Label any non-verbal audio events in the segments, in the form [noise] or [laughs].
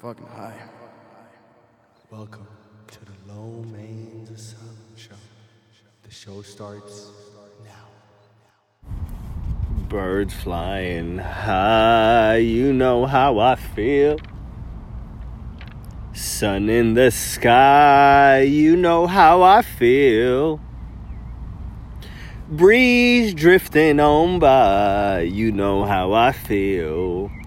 fucking high. Welcome to the Low Mains Asylum Show. The show starts now. Birds flying high, you know how I feel. Sun in the sky, you know how I feel. Breeze drifting on by, you know how I feel.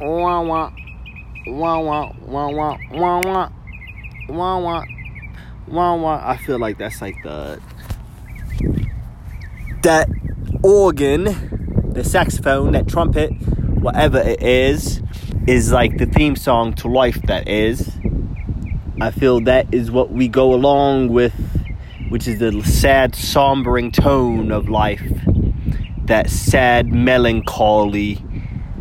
Wah wah. Wah wah. Wah wah. Wah wah. Wah wah. Wah wah. I feel like that's like the. That organ, the saxophone, that trumpet, whatever it is, is like the theme song to life that is. I feel that is what we go along with, which is the sad, sombering tone of life. That sad, melancholy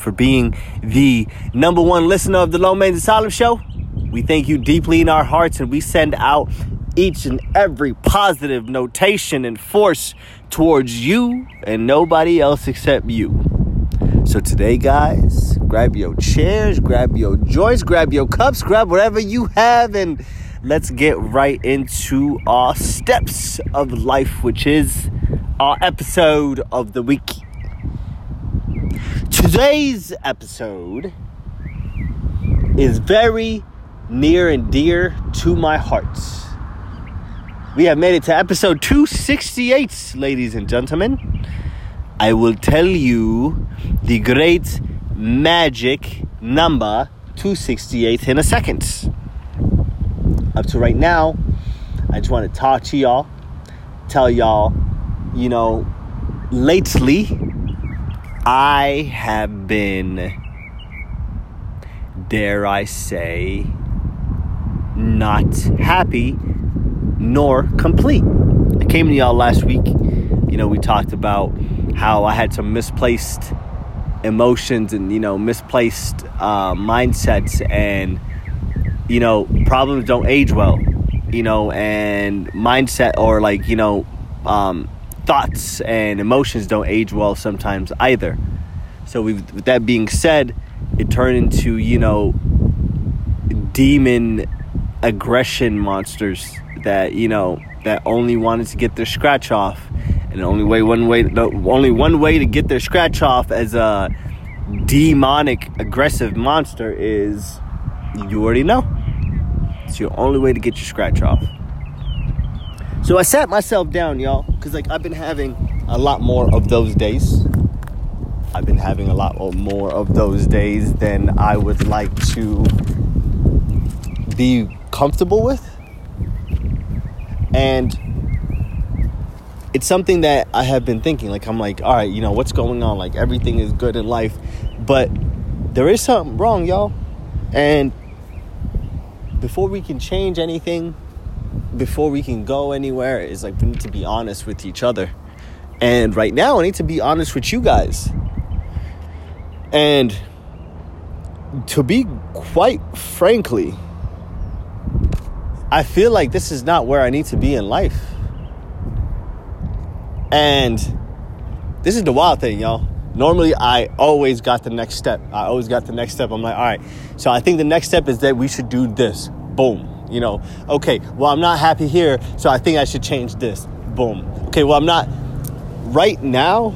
for being the number one listener of the Low Main Asylum Show. We thank you deeply in our hearts, and we send out each and every positive notation and force towards you and nobody else except you. So today, guys, grab your chairs, grab your joints, grab your cups, grab whatever you have, and let's get right into our steps of life, which is our episode of the week. Today's episode is very near and dear to my heart. We have made it to episode 268, ladies and gentlemen. I will tell you the great magic number 268 in a second. Up to right now, I just want to talk to y'all, tell y'all, you know, lately I have been, dare I say, not happy nor complete. I came to y'all last week. You know, we talked about how I had some misplaced emotions and, you know, misplaced uh, mindsets, and, you know, problems don't age well, you know, and mindset or like, you know, um, thoughts and emotions don't age well sometimes either. So with that being said, it turned into you know demon aggression monsters that you know that only wanted to get their scratch off, and the only way one way the only one way to get their scratch off as a demonic aggressive monster is you already know. It's your only way to get your scratch off. So I sat myself down, y'all, because like I've been having a lot more of those days. I've been having a lot more of those days than I would like to be comfortable with. And it's something that I have been thinking. Like, I'm like, all right, you know, what's going on? Like, everything is good in life. But there is something wrong, y'all. And before we can change anything, before we can go anywhere, is like we need to be honest with each other. And right now, I need to be honest with you guys. And to be quite frankly, I feel like this is not where I need to be in life. And this is the wild thing, y'all. Normally, I always got the next step. I always got the next step. I'm like, all right. So I think the next step is that we should do this. Boom. You know, okay, well, I'm not happy here, so I think I should change this. Boom. Okay, well, I'm not. Right now,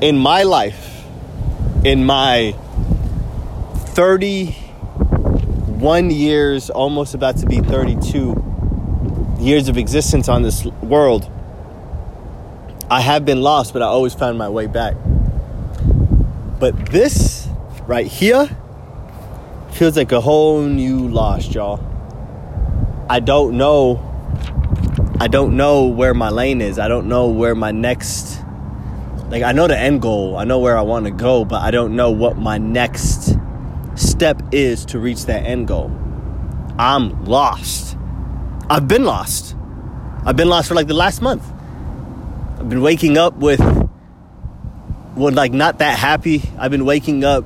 in my life, in my 31 years, almost about to be 32 years of existence on this world, I have been lost, but I always found my way back. But this right here feels like a whole new lost, y'all. I don't know. I don't know where my lane is. I don't know where my next. Like, I know the end goal. I know where I want to go, but I don't know what my next step is to reach that end goal. I'm lost. I've been lost. I've been lost for like the last month. I've been waking up with, well, like not that happy. I've been waking up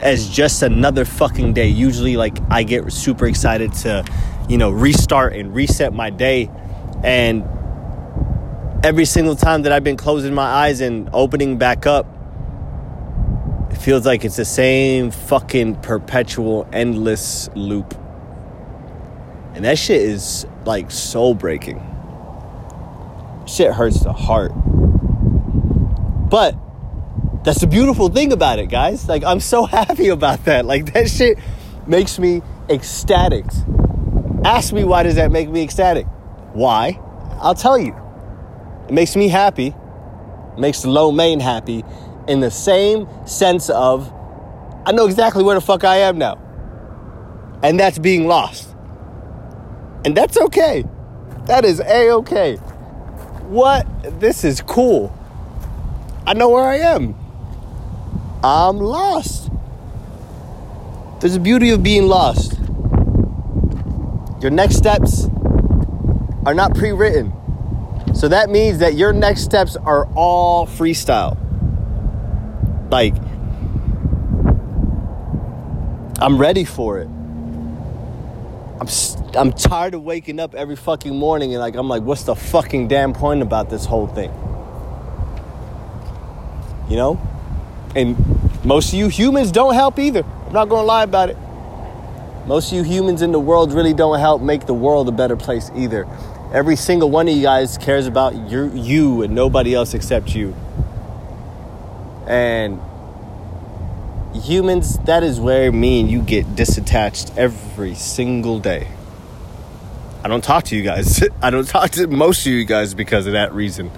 as just another fucking day. Usually, like I get super excited to, you know, restart and reset my day. And every single time that I've been closing my eyes and opening back up, it feels like it's the same fucking perpetual, endless loop. And that shit is like soul breaking. Shit hurts the heart. But that's the beautiful thing about it, guys. Like, I'm so [laughs] happy about that. Like, that shit makes me ecstatic. Ask me why does that make me ecstatic? Why? I'll tell you. It makes me happy. It makes the low main happy in the same sense of I know exactly where the fuck I am now. And that's being lost. And that's okay. That is a okay. What? This is cool. I know where I am. I'm lost. There's a beauty of being lost. Your next steps are not pre written. So that means that your next steps are all freestyle. Like, I'm ready for it. I'm I'm tired of waking up every fucking morning and like I'm like, what's the fucking damn point about this whole thing? You know? And most of you humans don't help either. I'm not gonna lie about it. Most of you humans in the world really don't help make the world a better place either. Every single one of you guys cares about your, you and nobody else except you. And humans, that is where me and you get disattached every single day. I don't talk to you guys. [laughs] I don't talk to most of you guys because of that reason.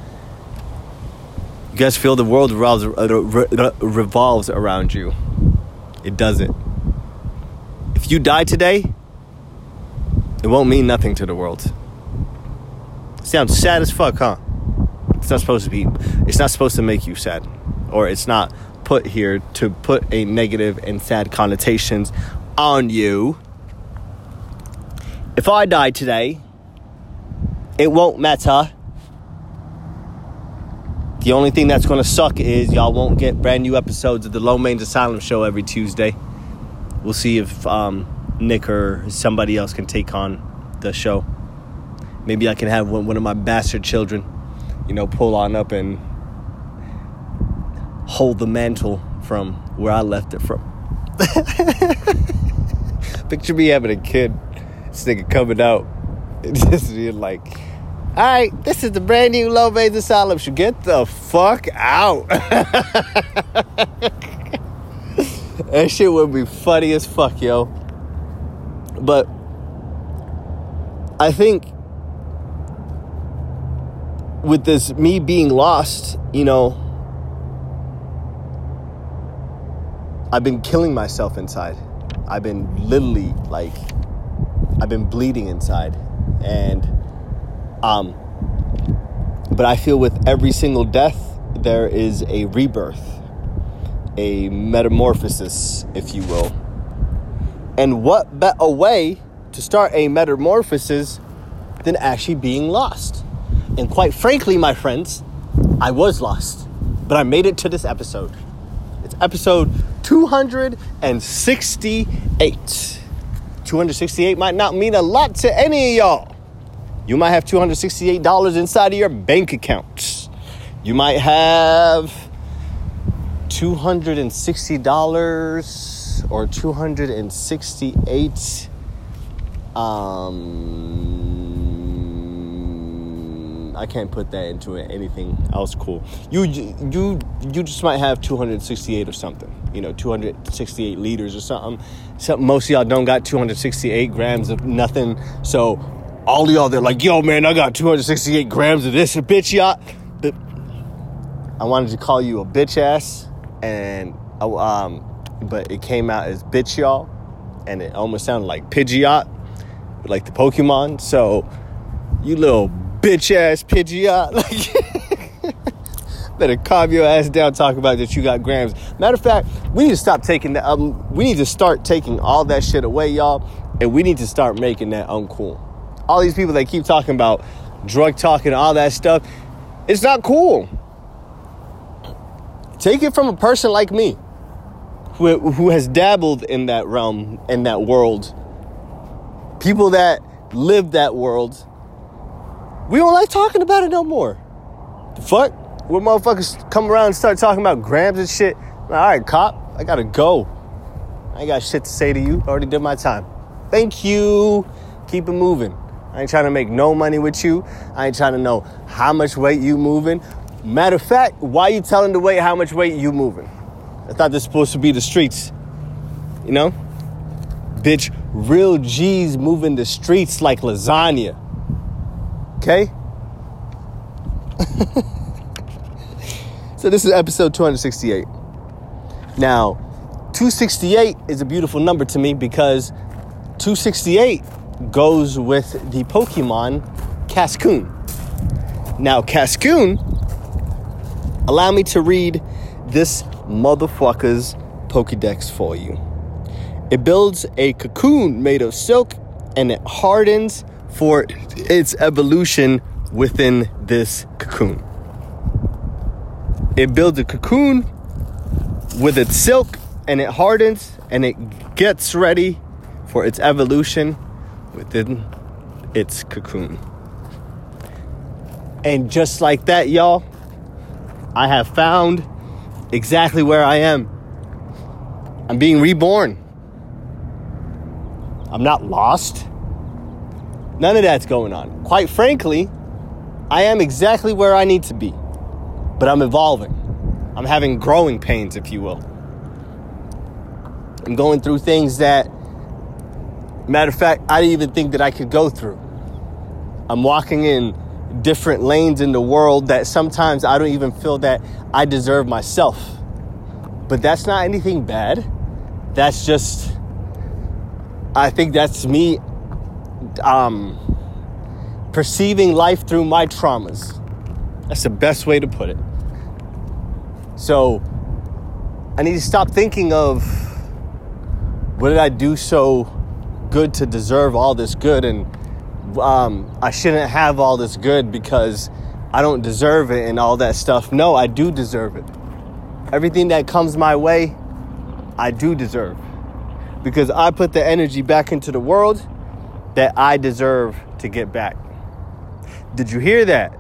You guys feel the world revolves, uh, revolves around you. It doesn't. If you die today, it won't mean nothing to the world. Sounds sad as fuck, huh? It's not supposed to be. It's not supposed to make you sad, or it's not put here to put a negative and sad connotations on you. If I die today, it won't matter. The only thing that's going to suck is y'all won't get brand new episodes of the Low Mains Asylum show every Tuesday. We'll see if um, Nick or somebody else can take on the show. Maybe I can have one, one of my bastard children, you know, pull on up and hold the mantle from where I left it from. [laughs] Picture me having a kid, this nigga coming out, [laughs] and just being like, all right, this is the brand new Low Mains Asylum show. Get the fuck out. [laughs] that shit would be funny as fuck, yo. But I think with this me being lost, you know, I've been killing myself inside. I've been literally like I've been bleeding inside. And um but I feel with every single death there is a rebirth, a metamorphosis, if you will. And what better way to start a metamorphosis than actually being lost? And quite frankly, my friends, I was lost, but I made it to this episode. It's episode 268. 268 might not mean a lot to any of y'all. You might have $268 inside of your bank account. You might have $260 or 268 um I can't put that into anything else cool. You you you just might have 268 or something. You know, 268 liters or something. So most of y'all don't got 268 grams of nothing. So all y'all, they're like, yo, man, I got 268 grams of this, bitch. But I wanted to call you a bitch ass, and uh, um, but it came out as bitch y'all, and it almost sounded like Pidgeot, like the Pokemon. So, you little bitch ass Pidgeot, [laughs] like, better calm your ass down. Talk about that you got grams. Matter of fact, we need to stop taking that. Um, we need to start taking all that shit away, y'all, and we need to start making that uncool. All these people that keep talking about drug talking, all that stuff, it's not cool. Take it from a person like me who, who has dabbled in that realm, in that world. People that live that world, we don't like talking about it no more. The fuck? When motherfuckers come around and start talking about grams and shit, all right, cop, I gotta go. I got shit to say to you. Already did my time. Thank you. Keep it moving. I ain't trying to make no money with you. I ain't trying to know how much weight you moving. Matter of fact, why you telling the weight how much weight you moving? I thought this supposed to be the streets. You know? Bitch, real G's moving the streets like lasagna. Okay? [laughs] so this is episode 268. Now, 268 is a beautiful number to me because 268 goes with the Pokemon Cascoon. Now, Cascoon, allow me to read this motherfucker's Pokedex for you. It builds a cocoon made of silk and it hardens for its evolution within this cocoon. It builds a cocoon with its silk and it hardens and it gets ready for its evolution within its cocoon. And just like that, y'all, I have found exactly where I am. I'm being reborn. I'm not lost. None of that's going on. Quite frankly, I am exactly where I need to be, but I'm evolving. I'm having growing pains, if you will. I'm going through things that, matter of fact, I didn't even think that I could go through. I'm walking in different lanes in the world that sometimes I don't even feel that I deserve myself. But that's not anything bad. That's just, I think that's me um, perceiving life through my traumas. That's the best way to put it. So I need to stop thinking of what did I do so good to deserve all this good and um, I shouldn't have all this good because I don't deserve it and all that stuff. No, I do deserve it. Everything that comes my way, I do deserve. Because I put the energy back into the world that I deserve to get back. Did you hear that?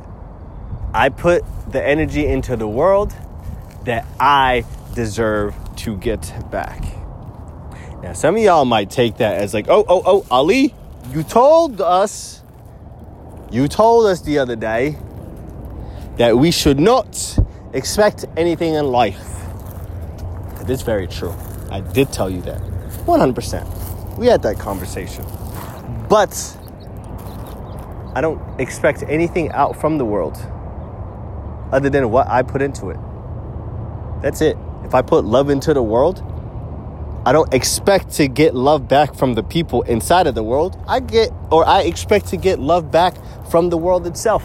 I put the energy into the world that I deserve to get back. Now, some of y'all might take that as like, oh, oh, oh, Ali, you told us, you told us the other day that we should not expect anything in life. It is very true. I did tell you that. 100%. We had that conversation. But I don't expect anything out from the world other than what I put into it. That's it. If I put love into the world, I don't expect to get love back from the people inside of the world. I get, or I expect to get love back from the world itself.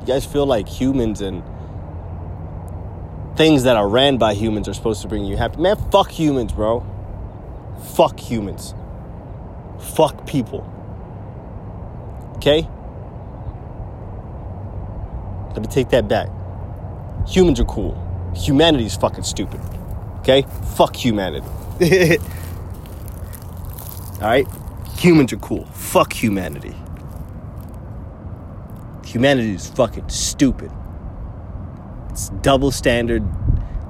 You guys feel like humans and things that are ran by humans are supposed to bring you happy. Man, fuck humans, bro. Fuck humans. Fuck people. Okay? Let me take that back. Humans are cool. Humanity's fucking stupid. Okay? Fuck humanity. [laughs] Alright? Humans are cool. Fuck humanity. Humanity is fucking stupid. It's double standard,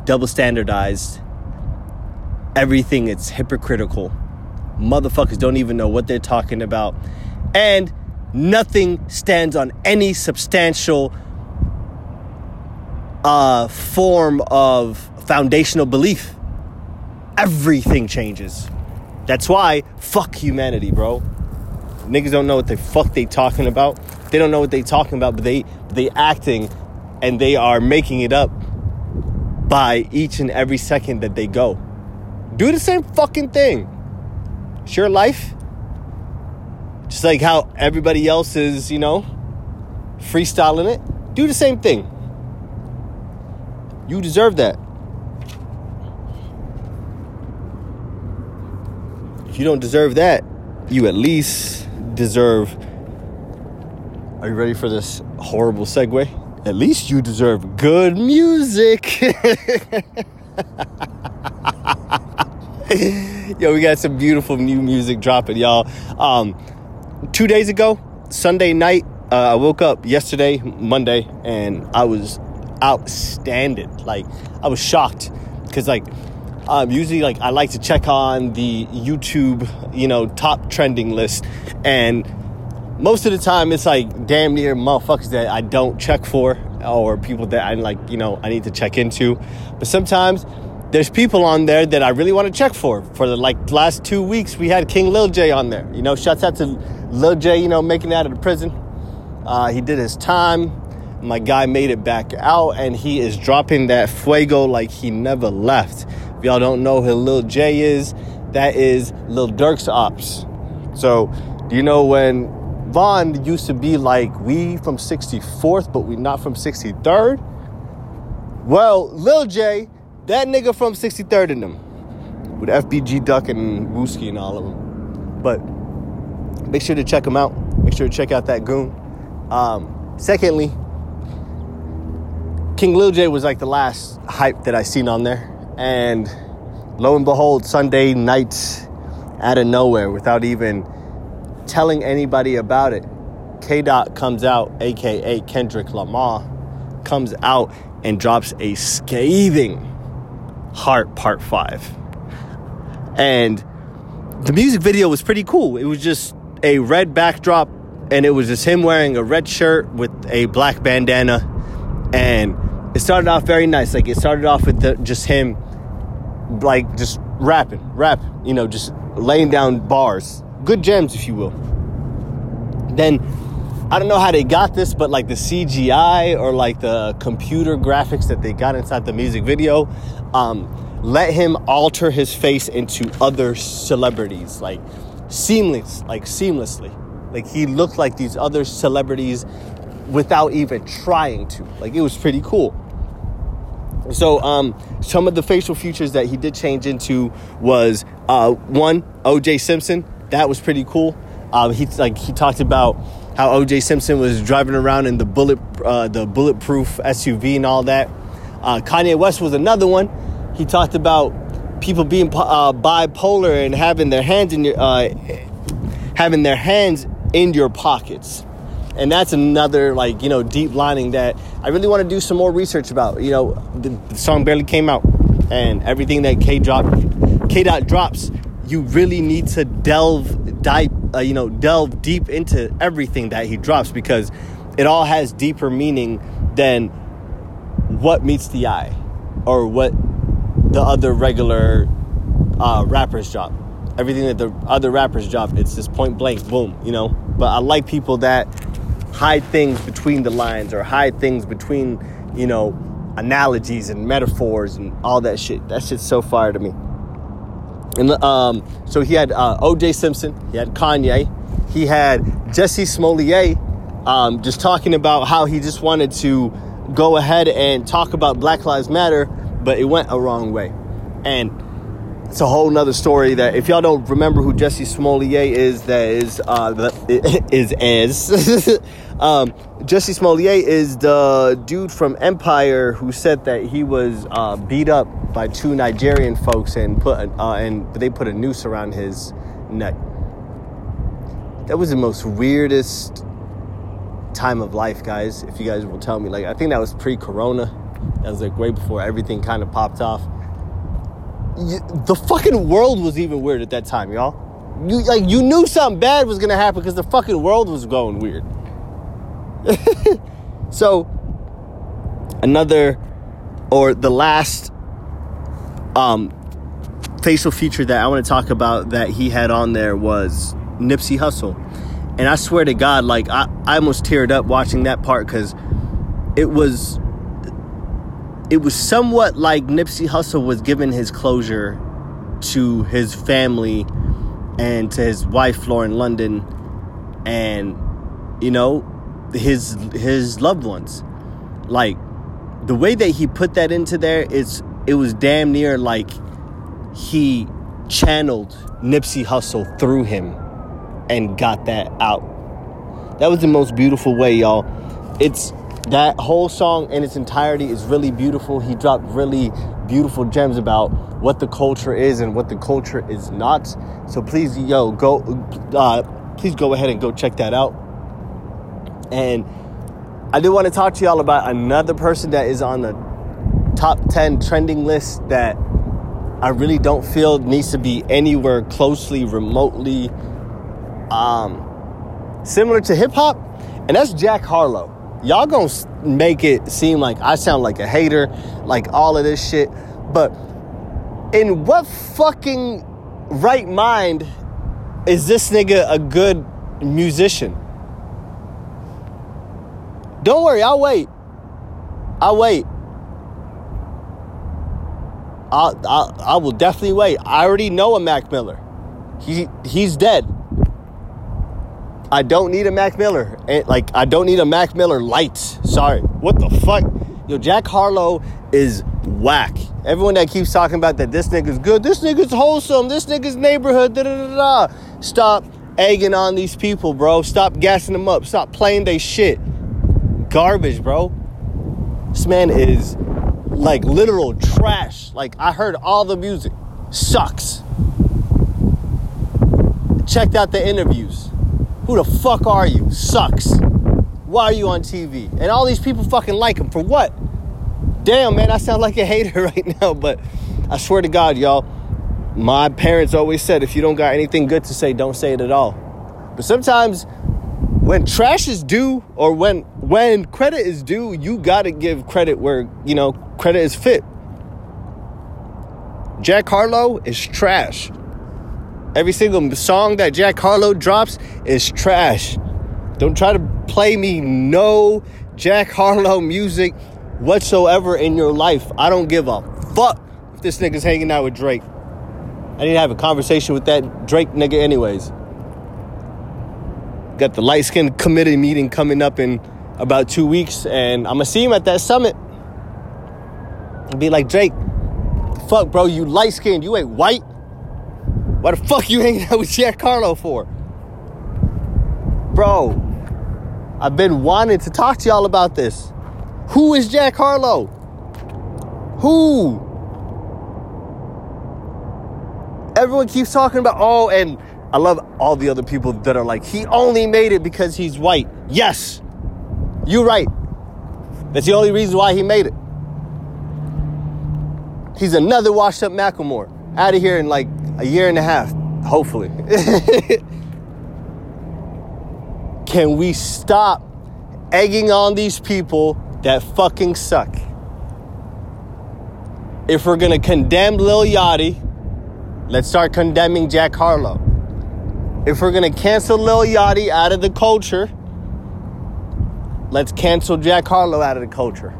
double standardized. Everything it's hypocritical. Motherfuckers don't even know what they're talking about. And nothing stands on any substantial uh, form of foundational belief. Everything changes. That's why fuck humanity, bro. Niggas don't know what the fuck they talking about. They don't know what they talking about, but they they acting and they are making it up by each and every second that they go. Do the same fucking thing. It's your life. Just like how everybody else is, you know, freestyling it. Do the same thing. You deserve that. If you don't deserve that, you at least deserve. Are you ready for this horrible segue? At least you deserve good music. [laughs] Yo, we got some beautiful new music dropping, y'all. Um, two days ago, Sunday night, uh, I woke up yesterday, Monday, and I was outstanding. Like, I was shocked because, like, um, usually, like, I like to check on the YouTube, you know, top trending list, and most of the time it's like damn near motherfuckers that I don't check for or people that I like, you know, I need to check into. But sometimes there's people on there that I really want to check for. For the like last two weeks, we had King Lil J on there. You know, shouts out to Lil J, you know, making it out of the prison. Uh, he did his time. My guy made it back out and he is dropping that fuego like he never left. If y'all don't know who Lil J is, that is Lil Durk's ops. So, do you know when Von used to be like, we from 64th, but we not from 63rd. Well, Lil J, that nigga from 63rd in them. With FBG Duck and Wooski and all of them. But make sure to check them out. Make sure to check out that goon. Um, secondly, King Lil J was like the last hype that I seen on there. And lo and behold, Sunday night out of nowhere without even telling anybody about it. K Dot comes out, aka Kendrick Lamar, comes out and drops a scathing Heart Part 5. And the music video was pretty cool. It was just a red backdrop, and it was just him wearing a red shirt with a black bandana. And it started off very nice. Like, it started off with the, just him, like, just rapping, rap, you know, just laying down bars good gems, if you will. Then I don't know how they got this, but like the CGI or like the computer graphics that they got inside the music video, um, let him alter his face into other celebrities, like seamless, like seamlessly. Like he looked like these other celebrities without even trying to. Like it was pretty cool. So um, some of the facial features that he did change into was uh, one OJ Simpson that was pretty cool. Um, he like he talked about how O.J. Simpson was driving around in the bullet uh, the bulletproof SUV and all that. Uh, Kanye West was another one. He talked about people being uh, bipolar and having their hands in your uh, having their hands in your pockets. And that's another like you know deep lining that I really want to do some more research about. You know, the, the song barely came out, and everything that K drop K dot drops you really need to delve dive, uh, you know, delve deep into everything that he drops because it all has deeper meaning than what meets the eye or what the other regular uh, rappers drop. Everything that the other rappers drop, it's just point blank, boom, you know. But I like people that hide things between the lines or hide things between, you know, analogies and metaphors and all that shit. That shit's so fire to me. And um, so he had uh, O.J. Simpson, he had Kanye, he had Jesse Smollett, um, just talking about how he just wanted to go ahead and talk about Black Lives Matter, but it went a wrong way. And it's a whole nother story that if y'all don't remember who Jesse Smollett is, that is uh, [laughs] is as [laughs] um, Jussie Smollett is the dude from Empire who said that he was uh, beat up by two Nigerian folks and put uh, and they put a noose around his neck. That was the most weirdest time of life, guys. If you guys will tell me, like I think that was pre-corona. That was like way before everything kind of popped off the fucking world was even weird at that time, y'all. You like you knew something bad was gonna happen because the fucking world was going weird. [laughs] so another or the last um facial feature that I want to talk about that he had on there was Nipsey Hussle. And I swear to God, like I, I almost teared up watching that part because it was it was somewhat like Nipsey Hussle was giving his closure to his family and to his wife Lauren London and you know his his loved ones. Like the way that he put that into there is it was damn near like he channeled Nipsey Hussle through him and got that out. That was the most beautiful way y'all. It's that whole song in its entirety is really beautiful. He dropped really beautiful gems about what the culture is and what the culture is not. So please yo go uh, please go ahead and go check that out. And I do want to talk to y'all about another person that is on the top 10 trending list that I really don't feel needs to be anywhere closely, remotely um, similar to hip hop, and that's Jack Harlow. Y'all gonna make it seem like I sound like a hater, like all of this shit, but in what fucking right mind is this nigga a good musician? Don't worry, I'll wait. I'll wait. I'll, I'll, I will definitely wait. I already know a Mac Miller. He he's dead. I don't need a Mac Miller. And, like I don't need a Mac Miller lights. Sorry. What the fuck? Yo, Jack Harlow is whack. Everyone that keeps talking about that this nigga's good, this nigga's wholesome, this nigga's neighborhood, da da da da. Stop egging on these people, bro. Stop gassing them up. Stop playing they shit. Garbage, bro. This man is like literal trash. Like I heard all the music. Sucks. Checked out the interviews. Who the fuck are you? Sucks. Why are you on TV? And all these people fucking like him for what? Damn, man, I sound like a [laughs] hater right now, but I swear to God, y'all, my parents always said if you don't got anything good to say, don't say it at all. But sometimes when trash is due or when when credit is due, you got to give credit where, you know, credit is fit. Jack Harlow is trash. Every single song that Jack Harlow drops is trash. Don't try to play me no Jack Harlow music whatsoever in your life. I don't give a fuck if this nigga's hanging out with Drake. I need to have a conversation with that Drake nigga, anyways. Got the light skin committee meeting coming up in about two weeks, and I'm gonna see him at that summit. And be like, Drake, fuck, bro, you light skinned, you ain't white. Why the fuck you hanging out with Jack Harlow for? Bro, I've been wanting to talk to y'all about this. Who is Jack Harlow? Who? Everyone keeps talking about, oh, and I love all the other people that are like, he only made it because he's white. Yes, you're right. That's the only reason why he made it. He's another washed up Macklemore. Out of here in like a year and a half, hopefully. [laughs] Can we stop egging on these people that fucking suck? If we're gonna condemn Lil Yachty, let's start condemning Jack Harlow. If we're gonna cancel Lil Yachty out of the culture, let's cancel Jack Harlow out of the culture.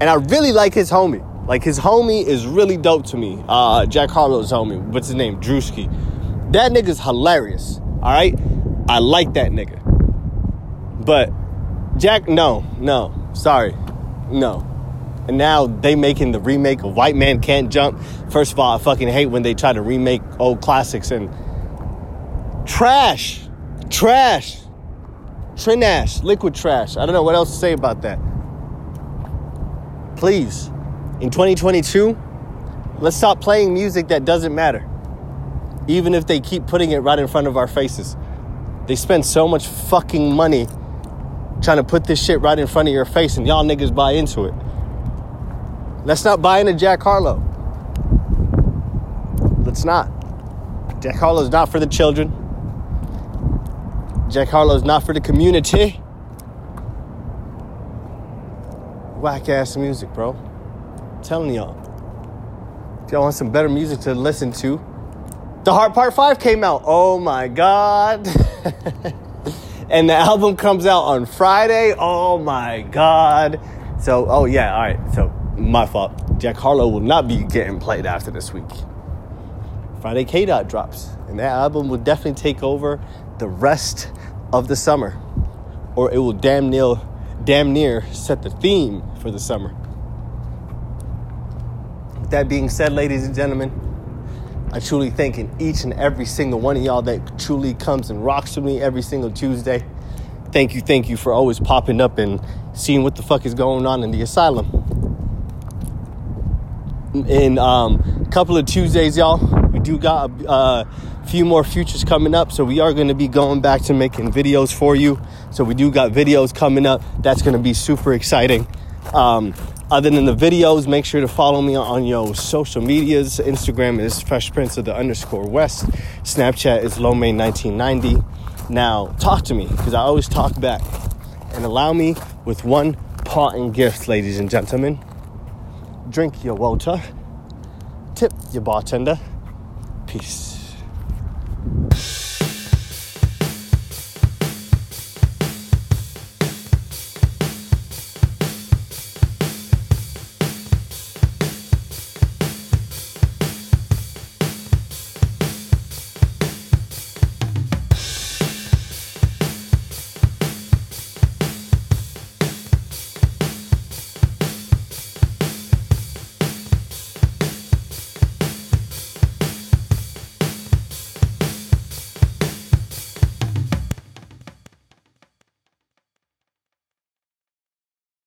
And I really like his homie. Like his homie is really dope to me. Uh, Jack Harlow's homie. What's his name? Drewski. That nigga's hilarious. All right, I like that nigga. But Jack, no, no, sorry, no. And now they making the remake of White Man Can't Jump. First of all, I fucking hate when they try to remake old classics and trash, trash, trinash, liquid trash. I don't know what else to say about that. Please, in 2022, let's stop playing music that doesn't matter. Even if they keep putting it right in front of our faces. They spend so much fucking money trying to put this shit right in front of your face and y'all niggas buy into it. Let's not buy into Jack Harlow. Let's not. Jack Harlow's not for the children. Jack Harlow's not for the community. Whack ass music, bro. Telling y'all. If y'all want some better music to listen to, The Heart Part 5 came out. Oh my God. [laughs] and the album comes out on Friday. Oh my God. So, oh yeah, all right. So, my fault. Jack Harlow will not be getting played after this week. Friday K Dot drops, and that album will definitely take over the rest of the summer, or it will damn near, damn near set the theme for the summer. That being said, ladies and gentlemen, I truly thank each and every single one of y'all that truly comes and rocks with me every single Tuesday. Thank you, thank you for always popping up and seeing what the fuck is going on in the asylum. In um, a couple of Tuesdays, y'all, we do got a uh, few more futures coming up, so we are going to be going back to making videos for you. So we do got videos coming up. That's going to be super exciting. Um, other than the videos, make sure to follow me on your social medias. Instagram is Fresh Prince of the underscore West. Snapchat is Lomay1990. Now, talk to me because I always talk back. And allow me with one parting gift, ladies and gentlemen. Drink your water, tip your bartender. Peace.